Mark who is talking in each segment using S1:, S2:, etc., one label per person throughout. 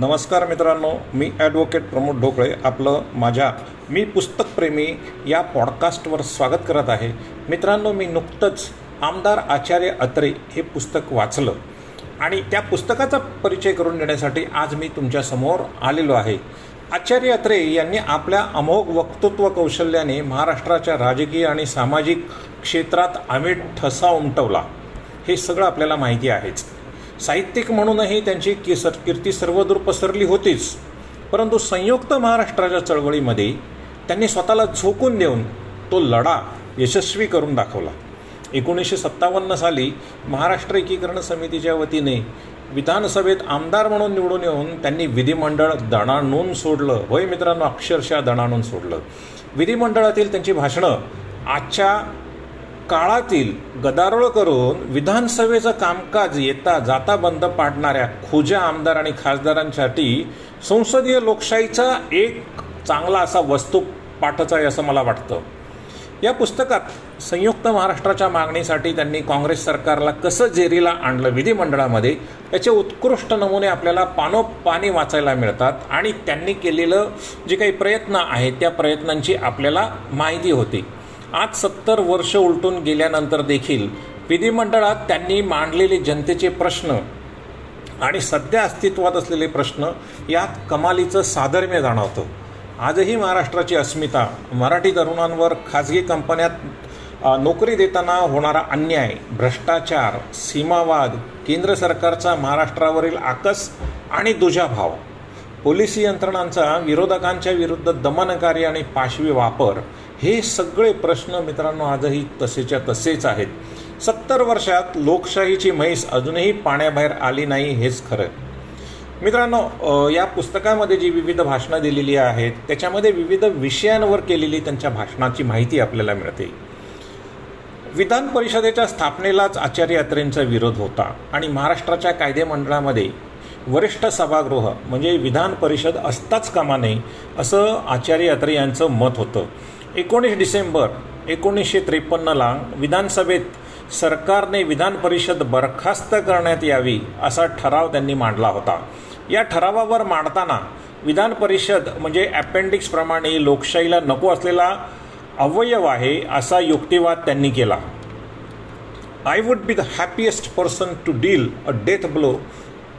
S1: नमस्कार मित्रांनो मी ॲडव्होकेट प्रमोद ढोकळे. आपलं माझ्या मी पुस्तकप्रेमी या पॉडकास्टवर स्वागत करत आहे. मित्रांनो मी नुकतंच आमदार आचार्य अत्रे हे पुस्तक वाचलं. आणि त्या पुस्तकाचा परिचय करून देण्यासाठी आज मी तुमच्यासमोर आलेलो आहे. आचार्य अत्रे यांनी आपल्या अमोघ वक्तृत्व कौशल्याने महाराष्ट्राच्या राजकीय आणि सामाजिक क्षेत्रात आम्ही ठसा उमटवला. हे सगळं आपल्याला माहिती आहेच. साहित्यिक म्हणूनही त्यांची केसर कीर्ती सर्वदूर पसरली होतीच. परंतु संयुक्त महाराष्ट्राच्या चळवळीमध्ये त्यांनी स्वतःला झोकून देऊन तो लढा यशस्वी करून दाखवला. एकोणीसशे सत्तावन्न साली महाराष्ट्र एकीकरण समितीच्या वतीने विधानसभेत आमदार म्हणून निवडून येऊन त्यांनी विधिमंडळ दणाणून सोडलं. होय मित्रांनो अक्षरशः दणाणून सोडलं. विधिमंडळातील त्यांची भाषणं आजच्या काळातील गदारोळ करून विधानसभेचं कामकाज येता जाता बंद पाडणाऱ्या खुज्या आमदार आणि खासदारांसाठी संसदीय लोकशाहीचा एक चांगला असा वस्तू पाठच आहे असं मला वाटतं. या पुस्तकात संयुक्त महाराष्ट्राच्या मागणीसाठी त्यांनी काँग्रेस सरकारला कसं जेरीला आणलं विधिमंडळामध्ये याचे उत्कृष्ट नमुने आपल्याला पानोपानी वाचायला मिळतात आणि त्यांनी केलेलं जे काही प्रयत्न आहेत त्या प्रयत्नांची आपल्याला माहिती होती. आज सत्तर वर्ष उलटून गेल्यानंतर देखील विधिमंडळात त्यांनी मांडलेले जनतेचे प्रश्न आणि सध्या अस्तित्वात असलेले प्रश्न यात कमालीचं साधर्म्य जाणवतं. आजही महाराष्ट्राची अस्मिता मराठी तरुणांवर खाजगी कंपन्यात नोकरी देताना होणारा अन्याय भ्रष्टाचार सीमावाद केंद्र सरकारचा महाराष्ट्रावरील आकस आणि दुजाभाव पोलिसी यंत्रणांचा विरोधकांच्या विरुद्ध दमनकारी आणि पाशवी वापर हे सगळे प्रश्न मित्रांनो आजही तसेच्या तसेच आहेत. सत्तर वर्षात लोकशाहीची म्हैस अजूनही पाण्याबाहेर आली नाही हेच खरं मित्रांनो या पुस्तकामध्ये जी विविध भाषणं दिलेली आहेत त्याच्यामध्ये विविध विषयांवर केलेली त्यांच्या भाषणाची माहिती आपल्याला मिळते. विधान परिषदेच्या स्थापनेलाच आचार्य यात्रेंचा विरोध होता आणि महाराष्ट्राच्या कायदेमंडळामध्ये वरिष्ठ सभागृह म्हणजे विधान परिषद असताच कामा नये असं आचार्य यात्रे यांचं मत होतं. एकोणीस डिसेंबर एकोणीसशे त्रेपन्नला विधानसभेत सरकारने विधान परिषद बरखास्त करण्यात यावी असा ठराव त्यांनी मांडला होता. या ठरावावर मांडताना विधान परिषद म्हणजे अपेंडिक्सप्रमाणे लोकशाहीला नको असलेला अवयव आहे असा युक्तिवाद त्यांनी केला. I would be the happiest person to deal a death blow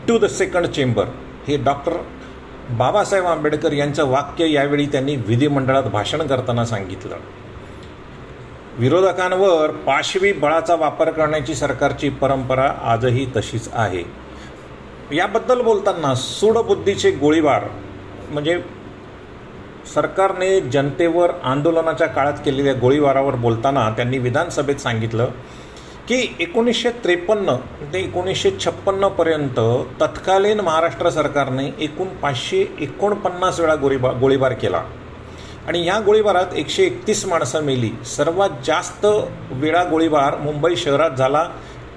S1: to the second chamber हे डॉक्टर बाबासाहेब आंबेडकर यांचं वाक्य यावेळी त्यांनी विधिमंडळात भाषण करताना सांगितलं. विरोधकांवर पाशवी बळाचा वापर करण्याची सरकारची परंपरा आजही तशीच आहे. याबद्दल बोलताना सूडबुद्धीचे गोळीबार म्हणजे सरकारने जनतेवर आंदोलनाच्या काळात केलेल्या गोळीबारावर बोलताना त्यांनी विधानसभेत सांगितलं की एकोणीसशे त्रेपन्न ते एकोणीसशे छप्पन्नपर्यंत तत्कालीन महाराष्ट्र सरकारने एकूण पाचशे एकोणपन्नास वेळा गोळीबार गोळीबार केला. आणि या गोळीबारात एकशे एकतीस माणसं मेली. सर्वात जास्त वेळा गोळीबार मुंबई शहरात झाला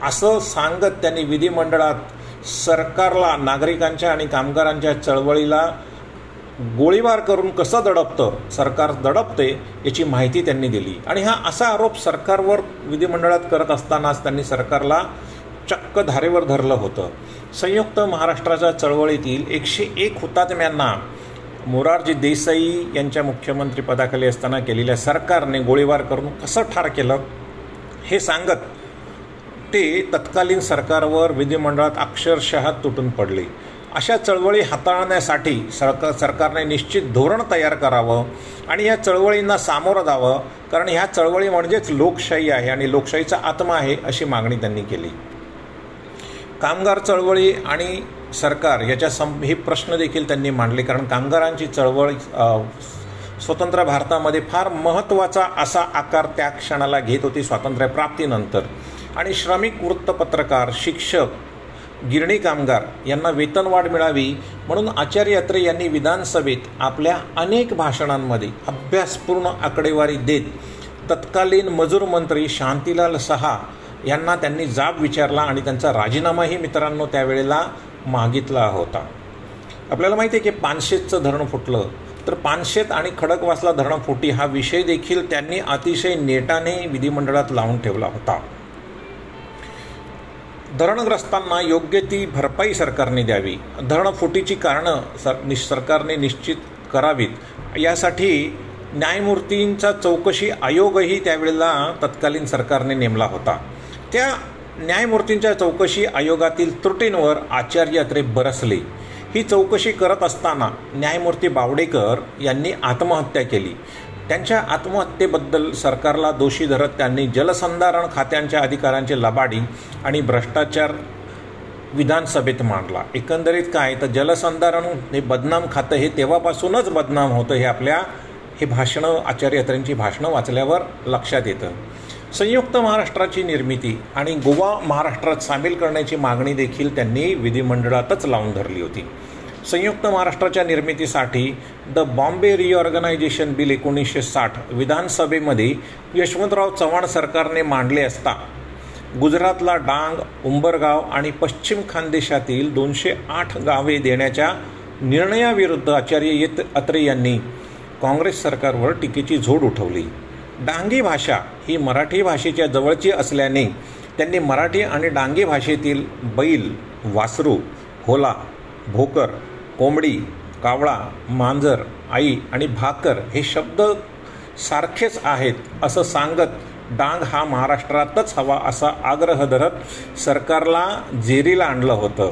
S1: असं सांगत त्यांनी विधिमंडळात सरकारला नागरिकांच्या आणि कामगारांच्या चळवळीला गोळीबार करून कसं दडपतं सरकार दडपते याची माहिती त्यांनी दिली. आणि हा असा आरोप सरकारवर विधिमंडळात करत असतानाच त्यांनी सरकारला चक्क धारेवर धरलं होतं. संयुक्त महाराष्ट्राच्या चळवळीतील एकशे एक हुतात्म्यांना मोरारजी देसाई यांच्या मुख्यमंत्रीपदाखाली असताना केलेल्या सरकारने गोळीबार करून कसं ठार केलं हे सांगत ते तत्कालीन सरकारवर विधिमंडळात अक्षरशः तुटून पडले. अशा चळवळी हाताळण्यासाठी सरकार सरकारने निश्चित धोरण तयार करावं आणि या चळवळींना सामोरं जावं कारण ह्या चळवळी म्हणजेच लोकशाही आहे आणि लोकशाहीचा आत्मा आहे अशी मागणी त्यांनी केली. कामगार चळवळी आणि सरकार याच्या सं हे प्रश्न देखील त्यांनी मांडले कारण कामगारांची चळवळ स्वतंत्र भारतामध्ये फार महत्त्वाचा असा आकार त्या क्षणाला घेत होती स्वातंत्र्यप्राप्तीनंतर. आणि श्रमिक वृत्तपत्रकार शिक्षक गिरणी कामगार यांना वेतनवाढ मिळावी म्हणून आचार्य अत्रे यांनी विधानसभेत आपल्या अनेक भाषणांमध्ये अभ्यासपूर्ण आकडेवारी देत तत्कालीन मजूर मंत्री शांतीलाल सहा यांना त्यांनी जाब विचारला आणि त्यांचा राजीनामाही मित्रांनो त्यावेळेला मागितला होता. आपल्याला माहिती आहे की पानशेतचं धरण फुटलं. तर पानशेत आणि खडकवासला धरण फुटी हा विषय देखील त्यांनी अतिशय नेटाने विधिमंडळात लावून ठेवला होता. धरणग्रस्तांना योग्य ती भरपाई सरकारने द्यावी. धरणफुटीची कारणं सर निश सरकारने निश्चित करावीत. यासाठी न्यायमूर्तींचा चौकशी आयोगही त्यावेळेला तत्कालीन सरकारने नेमला होता. त्या न्यायमूर्तींच्या चौकशी आयोगातील त्रुटींवर आचार्य अत्रे बरसले. ही चौकशी करत असताना न्यायमूर्ती बावडेकर यांनी आत्महत्या केली. त्यांच्या आत्महत्येबद्दल सरकारला दोषी धरत त्यांनी जलसंधारण खात्यांच्या अधिकाऱ्यांचे लबाडी आणि भ्रष्टाचार विधानसभेत मांडला. एकंदरीत काय? तर जलसंधारण हे बदनाम खातं हे तेव्हापासूनच बदनाम होतं हे आपल्या हे भाषणं आचार्य अत्रेंची भाषणं वाचल्यावर लक्षात येतं. संयुक्त महाराष्ट्राची निर्मिती आणि गोवा महाराष्ट्रात सामील करण्याची मागणी देखील त्यांनी विधिमंडळातच लावून धरली होती. संयुक्त महाराष्ट्राच्या निर्मितीसाठी द बॉम्बे रिऑर्गनायझेशन बिल एकोणीसशे साठ विधानसभेमध्ये यशवंतराव चव्हाण सरकारने मांडले असता गुजरातला डांग उंबरगाव आणि पश्चिम खानदेशातील दोनशे आठ गावे देण्याच्या निर्णयाविरुद्ध आचार्य येत अत्रे यांनी काँग्रेस सरकारवर टीकेची झोड उठवली. डांगी भाषा ही मराठी भाषेच्या जवळची असल्याने त्यांनी मराठी आणि डांगी भाषेतील बैल वासरू होला भोकर कोंबडी कावळा मांजर आई आणि भाकर हे शब्द सारखेच आहेत असं सांगत डांग हा महाराष्ट्रातच हवा असा आग्रह धरत सरकारला जेरीला आणलं होतं.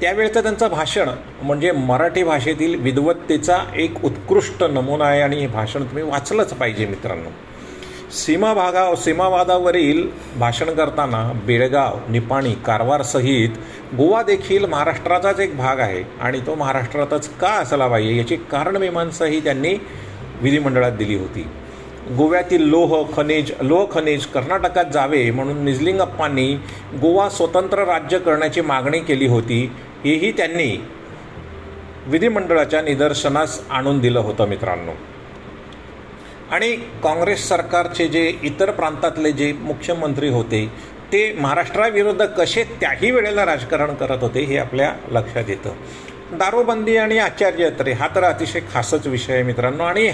S1: त्यावेळचं त्यांचं भाषण म्हणजे मराठी भाषेतील विद्वत्तेचा एक उत्कृष्ट नमुना आहे आणि हे भाषण तुम्ही वाचलंच पाहिजे मित्रांनो. सीमा भागा सीमावादावरील भाषण करताना बेळगाव निपाणी कारवारसहित गोवा देखील महाराष्ट्राचाच एक भाग आहे आणि तो महाराष्ट्रातच का असला पाहिजे याची कारणमीमांसाही त्यांनी विधिमंडळात दिली होती. गोव्यातील लोह खनिज लोह खनिज कर्नाटकात जावे म्हणून निजलिंगप्पांनी गोवा स्वतंत्र राज्य करण्याची मागणी केली होती हेही त्यांनी विधिमंडळाच्या निदर्शनास आणून दिलं होतं मित्रांनो. आणि काँग्रेस सरकारचे जे इतर प्रांतातले जे मुख्यमंत्री होते ते महाराष्ट्राविरुद्ध कसे त्याही वेळेला राजकारण करत होते हे आपल्या लक्षात येतं. दारूबंदी आणि आचार्य अत्रे हा तर अतिशय खासच विषय आहे मित्रांनो. आणि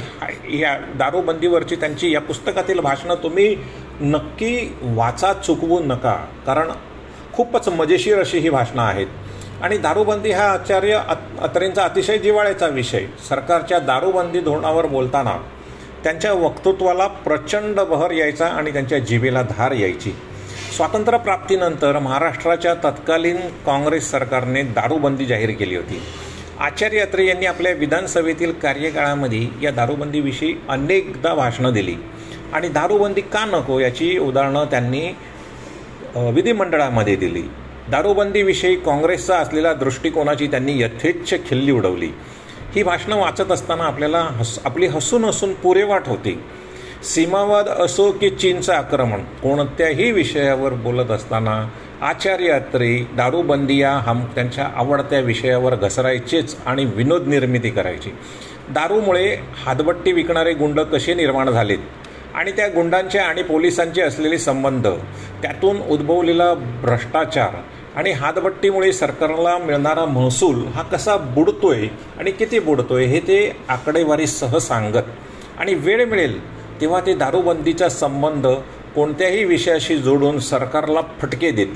S1: या दारूबंदीवरची त्यांची या पुस्तकातील भाषणं तुम्ही नक्की वाचा चुकवू नका. कारण खूपच मजेशीर अशी ही भाषणं आहेत. आणि दारूबंदी हा आचार्य अत्रेंचा अतिशय जिवाळ्याचा विषय. सरकारच्या दारूबंदी धोरणावर बोलताना त्यांच्या वक्तृत्वाला प्रचंड बहर यायचा आणि त्यांच्या जिभेला धार यायची. स्वातंत्र्यप्राप्तीनंतर महाराष्ट्राच्या तत्कालीन काँग्रेस सरकारने दारूबंदी जाहीर केली होती. आचार्य अत्रे यांनी आपल्या विधानसभेतील कार्यकाळामध्ये या दारूबंदीविषयी अनेकदा भाषणं दिली. आणि दारूबंदी का नको याची उदाहरणं त्यांनी विधिमंडळामध्ये दिली. दारूबंदीविषयी काँग्रेसचा असलेल्या दृष्टिकोनाची त्यांनी यथेच्छ खिल्ली उडवली. ही भाषणं वाचत असताना आपल्याला हस आपली हसून हसून पुरेवाट होते. सीमावाद असो की चीनचं आक्रमण कोणत्याही विषयावर बोलत असताना आचार्य अत्रे दारूबंदी या हम त्यांच्या आवडत्या विषयावर घसरायचेच आणि विनोद निर्मिती करायची. दारूमुळे हातबट्टी विकणारे गुंड कसे निर्माण झालेत? आणि त्या गुंडांचे आणि पोलिसांचे असलेले संबंध त्यातून उद्भवलेला भ्रष्टाचार आणि हातबट्टीमुळे सरकारला मिळणारा महसूल हा कसा बुडतोय आणि किती बुडतोय हे ते आकडेवारीसह सांगत. आणि वेळ मिळेल तेव्हा ते दारूबंदीचा संबंध कोणत्याही विषयाशी जोडून सरकारला फटके देत.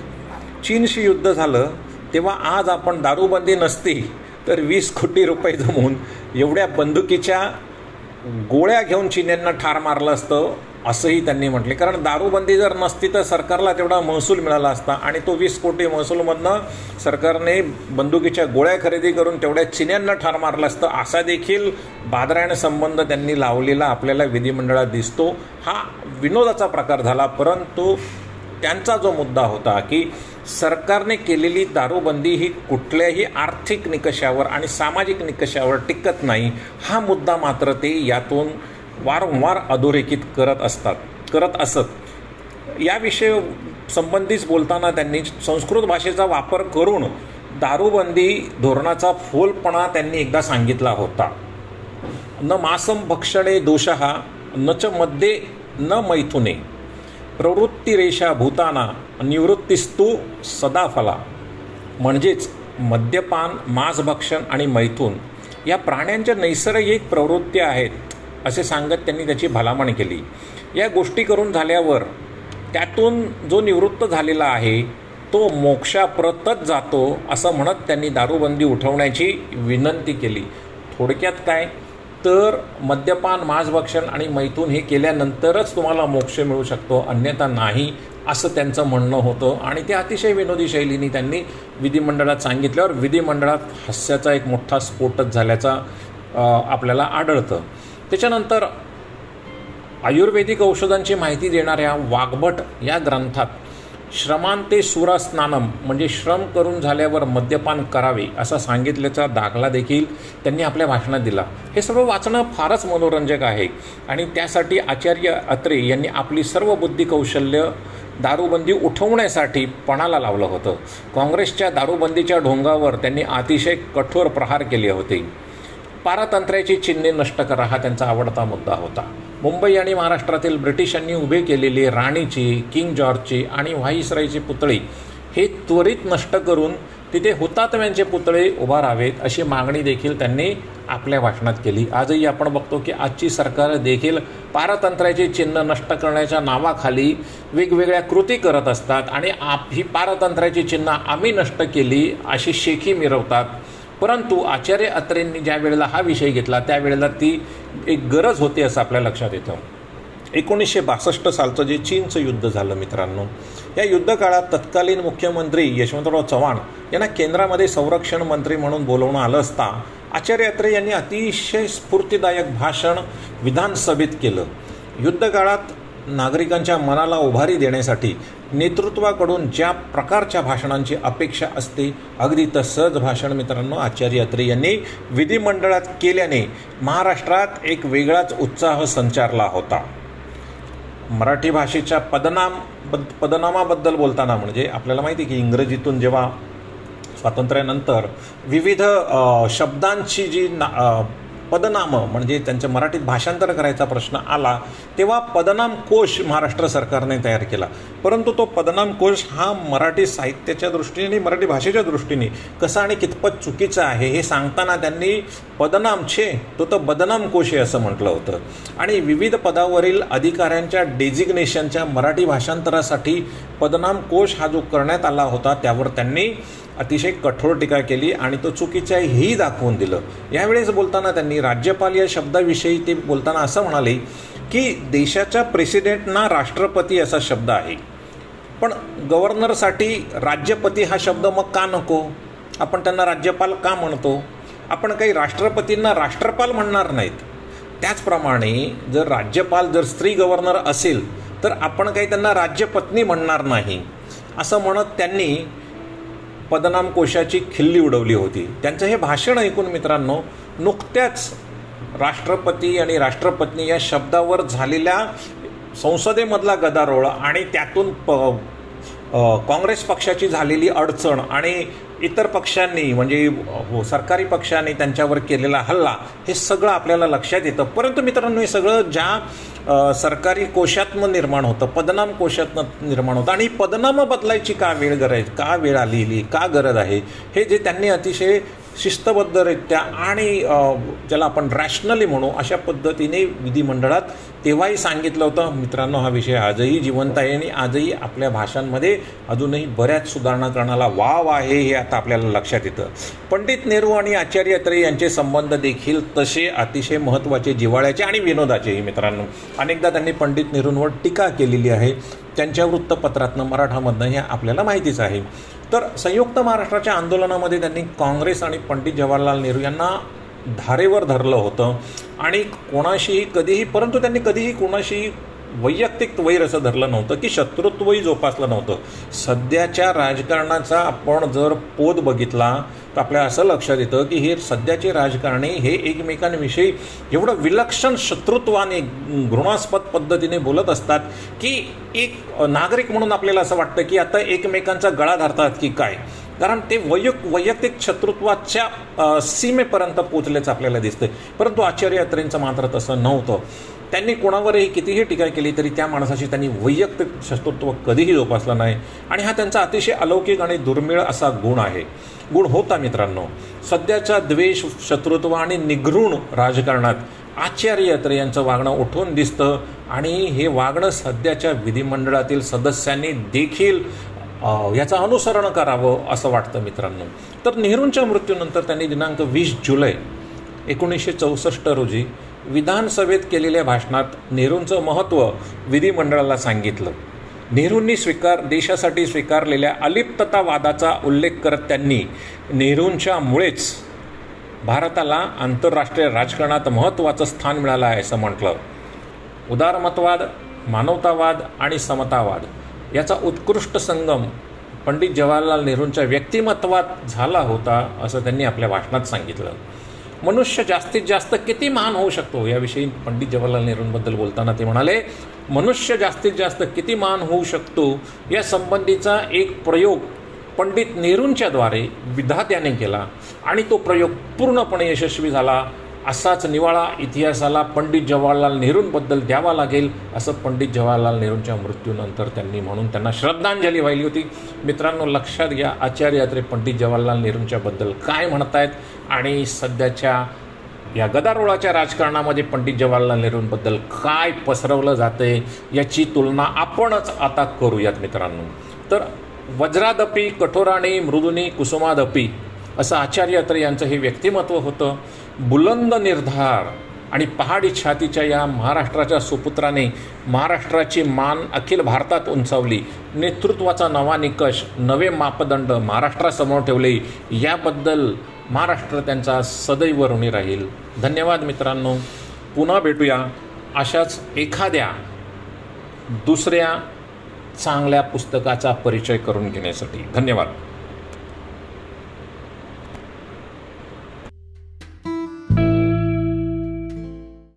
S1: चीनशी युद्ध झालं तेव्हा आज आपण दारूबंदी नसती तर वीस कोटी रुपये जमवून एवढ्या बंदुकीच्या गोळ्या घेऊन चीन्यांना ठार मारलं असतं. असंही त्यांनी म्हटले. कारण दारूबंदी जर नसती तर सरकारला तेवढा महसूल मिळाला असता. आणि तो वीस कोटी महसूलमधनं सरकारने बंदुकीच्या गोळ्या खरेदी करून तेवढ्या चिन्यांना ठार मारलं असतं. असा देखील बादरायण संबंध त्यांनी लावलेला आपल्याला विधिमंडळात दिसतो. हा विनोदाचा प्रकार झाला. परंतु त्यांचा जो मुद्दा होता की सरकारने केलेली दारूबंदी ही कुठल्याही आर्थिक निकषावर आणि सामाजिक निकषावर टिकत नाही. हा मुद्दा मात्र ते यातून वारंवार अधोरेखित करत असतात करत असत. याविषयी संबंधीच बोलताना त्यांनी संस्कृत भाषेचा वापर करून दारूबंदी धोरणाचा फोलपणा त्यांनी एकदा सांगितला होता. न मासम भक्षणे दोषहा न च मध्ये न मैथुने. प्रवृत्तीरेषा भूताना निवृत्तीस्तू सदाफला. म्हणजेच मद्यपान मांसभक्षण आणि मैथून या प्राण्यांच्या नैसर्गिक प्रवृत्ती आहेत. असे सांगत त्यांनी त्याची भलामण केली. या गोष्टी करून झाल्यावर त्यातून जो निवृत्त झालेला आहे तो मोक्षाप्रतच जातो असं म्हणत त्यांनी दारूबंदी उठवण्याची विनंती केली. थोडक्यात काय? तर मद्यपान मांसभक्षण आणि मैथून हे केल्यानंतरच तुम्हाला मोक्ष मिळू शकतो अन्यथा नाही असं त्यांचं म्हणणं होतं. आणि ते अतिशय विनोदी शैलीने त्यांनी विधिमंडळात सांगितल्यावर विधिमंडळात हास्याचा एक मोठा स्फोटच झाल्याचा आपल्याला आढळतं. त्याच्यानंतर आयुर्वेदिक औषधांची माहिती देणाऱ्या वाघभट या ग्रंथात श्रमांते सुरास्नानम म्हणजे श्रम करून झाल्यावर मद्यपान करावे असा सांगितल्याचा दाखला देखील त्यांनी आपल्या भाषणात दिला. हे सर्व वाचणं फारच मनोरंजक आहे आणि त्यासाठी आचार्य अत्रे यांनी आपली सर्व बुद्धी कौशल्य दारूबंदी उठवण्यासाठी पणाला लावलं होतं. काँग्रेसच्या दारूबंदीच्या ढोंगावर त्यांनी अतिशय कठोर प्रहार केले होते. पारतंत्र्याची चिन्हे नष्ट करा हा त्यांचा आवडता मुद्दा होता. मुंबई आणि महाराष्ट्रातील ब्रिटिशांनी उभे केलेली राणीची किंग जॉर्जची आणि व्हाईसरायची पुतळी हे त्वरित नष्ट करून तिथे हुतात्म्यांचे पुतळे उभारावेत अशी मागणी देखील त्यांनी आपल्या भाषणात केली. आजही आपण बघतो की आजची सरकार देखील पारतंत्र्याचे चिन्ह नष्ट करण्याच्या नावाखाली वेगवेगळ्या कृती करत असतात आणि आप ही पारतंत्र्याची चिन्ह आम्ही नष्ट केली अशी शेखी मिरवतात. परंतु आचार्य अत्रेंनी ज्या वेळेला हा विषय घेतला त्यावेळेला ती एक गरज होती असं आपल्या लक्षात येतं. एकोणीसशे बासष्ट सालचं जे चीनचं युद्ध झालं मित्रांनो या युद्धकाळात तत्कालीन मुख्यमंत्री यशवंतराव चव्हाण यांना केंद्रामध्ये संरक्षण मंत्री म्हणून बोलवणं आलं असता आचार्य अत्रे यांनी अतिशय स्फूर्तीदायक भाषण विधानसभेत केलं. युद्धकाळात नागरिकांच्या मनाला उभारी देण्यासाठी नेतृत्वाकडून ज्या प्रकारच्या भाषणांची अपेक्षा असते अगदी तसंच भाषण मित्रांनो आचार्य अत्रे यांनी विधिमंडळात केल्याने महाराष्ट्रात एक वेगळाच उत्साह संचारला होता. मराठी भाषेच्या पदनाम बद पदनामाबद्दल बोलताना म्हणजे आपल्याला माहिती की इंग्रजीतून जेव्हा स्वातंत्र्यानंतर विविध शब्दांची जी ना पदनामं म्हणजे त्यांचं मराठीत भाषांतर करायचा प्रश्न आला तेव्हा पदनाम कोश महाराष्ट्र सरकारने तयार केला. परंतु तो पदनाम कोश हा मराठी साहित्याच्या दृष्टीने आणि मराठी भाषेच्या दृष्टीने कसा आणि कितपत चुकीचं आहे हे सांगताना त्यांनी पदनाम छे तो तर बदनाम कोश आहे असं म्हटलं होतं. आणि विविध पदावरील अधिकाऱ्यांच्या डेजिग्नेशनच्या मराठी भाषांतरासाठी पदनाम कोश हा जो करण्यात आला होता त्यावर त्यांनी अतिशय कठोर टीका केली आणि तो चुकीच्या हेही दाखवून दिलं. यावेळेस बोलताना त्यांनी राज्यपाल या शब्दाविषयी ते बोलताना असं म्हणाले की देशाच्या प्रेसिडेंटना राष्ट्रपती असा शब्द आहे. पण गव्हर्नरसाठी राज्यपती हा शब्द मग का नको? आपण त्यांना राज्यपाल का म्हणतो? आपण काही राष्ट्रपतींना राष्ट्रपाल म्हणणार नाहीत. त्याचप्रमाणे जर राज्यपाल जर स्त्री गव्हर्नर असेल तर आपण काही त्यांना राज्यपत्नी म्हणणार नाही. असं म्हणत त्यांनी पदनाम कोशाची खिल्ली उडवली होती. त्यांचं हे भाषण ऐकून मित्रांनो नुकत्याच राष्ट्रपती आणि राष्ट्रपत्नी या शब्दावर झालेल्या संसदेमधला गदारोळ आणि त्यातून प काँग्रेस पक्षाची झालेली अडचण आणि इतर पक्षांनी म्हणजे हो सरकारी त्यांच्यावर केलेला हल्ला हे सगळं आपल्याला लक्षात येतं. परंतु मित्रांनो हे सगळं ज्या सरकारी कोशातनं निर्माण होतं पदनाम कोशातनं निर्माण होतं आणि पदनामं बदलायची का वेळ गरज का वेळ आलेली का गरज आहे हे जे त्यांनी अतिशय शिस्तबद्धरित्या आणि ज्याला आपण रॅशनली म्हणू अशा पद्धतीने विधिमंडळात तेव्हाही सांगितलं होतं मित्रांनो हा विषय आजही जिवंत आहे आणि आजही आपल्या भाषांमध्ये अजूनही बऱ्याच सुधारणा करण्याला वाव आहे हे आता आपल्याला लक्षात येतं. पंडित नेहरू आणि आचार्य अत्रे यांचे संबंध देखील तसे अतिशय महत्त्वाचे जिवाळ्याचे आणि विनोदाचेही मित्रांनो. अनेकदा त्यांनी पंडित नेहरूंवर टीका केलेली आहे. त्यांच्या वृत्तपत्रातनं मराठामधनं हे आपल्याला माहितीच आहे. तर संयुक्त महाराष्ट्राच्या आंदोलनामध्ये त्यांनी काँग्रेस आणि पंडित जवाहरलाल नेहरू यांना धारेवर धरलं होतं. आणि कोणाशीही कधीही परंतु त्यांनी कधीही कोणाशीही वैयक्तिक वैर असं धरलं नव्हतं की शत्रुत्वही जोपासलं नव्हतं. सध्याच्या राजकारणाचा आपण जर पोत बघितला तर आपल्या असं लक्षात येतं की हे सध्याचे राजकारणी हे एकमेकांविषयी एवढं विलक्षण शत्रुत्वाने घृणास्पद पद्धतीने बोलत असतात की एक नागरिक म्हणून आपल्याला असं वाटतं की आता एकमेकांचा गळा धरतात की काय. कारण ते वैयक वैयक्तिक शत्रुत्वाच्या सीमेपर्यंत पोचल्याचं आपल्याला दिसतं परंतु आचार्य यात्रेंचं मात्र तसं नव्हतं. त्यांनी कोणावरही कितीही टीका केली तरी त्या माणसाशी त्यांनी वैयक्तिक शत्रुत्व कधीही जोपासलं नाही. आणि हा त्यांचा अतिशय अलौकिक आणि दुर्मिळ असा गुण आहे. गुण होता मित्रांनो सध्याच्या द्वेष शत्रुत्व आणि निघृण राजकारणात आचार्य अत्रे यांचं वागणं उठून दिसतं आणि हे वागणं सध्याच्या विधिमंडळातील सदस्यांनी देखील याचं अनुसरण करावं असं वाटतं मित्रांनो. तर नेहरूंच्या मृत्यूनंतर त्यांनी दिनांक वीस जुलै एकोणीसशे चौसष्ट रोजी विधानसभेत केलेल्या भाषणात नेहरूंचं महत्त्व विधिमंडळाला सांगितलं. नेहरूंनी स्वीकार देशासाठी स्वीकारलेल्या अलिप्ततावादाचा उल्लेख करत त्यांनी नेहरूंच्यामुळेच भारताला आंतरराष्ट्रीय राजकारणात महत्त्वाचं स्थान मिळालं आहे असं म्हटलं. उदारमतवाद मानवतावाद आणि समतावाद याचा उत्कृष्ट संगम पंडित जवाहरलाल नेहरूंच्या व्यक्तिमत्वात झाला होता असं त्यांनी आपल्या भाषणात सांगितलं. मनुष्य जास्तीत जास्त किती महान होऊ शकतो? याविषयी पंडित जवाहरलाल नेहरूंबद्दल बोलताना ते म्हणाले मनुष्य जास्तीत जास्त किती महान होऊ शकतो? या संबंधीचा एक प्रयोग पंडित नेहरूंच्याद्वारे विधात्याने केला आणि तो प्रयोग पूर्णपणे यशस्वी झाला. असाच निवाळा इतिहासाला पंडित जवाहरलाल नेहरूंबद्दल द्यावा लागेल असं पंडित जवाहरलाल नेहरूंच्या मृत्यूनंतर त्यांनी म्हणून त्यांना श्रद्धांजली वाहिली होती. मित्रांनो लक्षात घ्या आचार्य अत्रे पंडित जवाहरलाल नेहरूंच्याबद्दल काय म्हणतायत आणि सध्याच्या या गदारोळाच्या राजकारणामध्ये पंडित जवाहरलाल नेहरूंबद्दल काय पसरवलं जाते याची तुलना आपणच आता करूयात मित्रांनो. तर वज्रादपी कठोराणी मृदुनी कुसुमादपी असं आचार्य अत्रे यांचं हे व्यक्तिमत्व होतं. बुलंद निर्धार आणि पहाडी छातीच्या या महाराष्ट्राच्या सुपुत्राने महाराष्ट्राची मान अखिल भारतात उंचावली. नेतृत्वाचा नवा निकष नवे मापदंड महाराष्ट्रासमोर ठेवले. याबद्दल महाराष्ट्र त्यांचा सदैव ऋणी राहील. धन्यवाद मित्रांनो. पुन्हा भेटूया अशाच एखाद्या दुसऱ्या चांगल्या पुस्तकाचा परिचय करून घेण्यासाठी. धन्यवाद.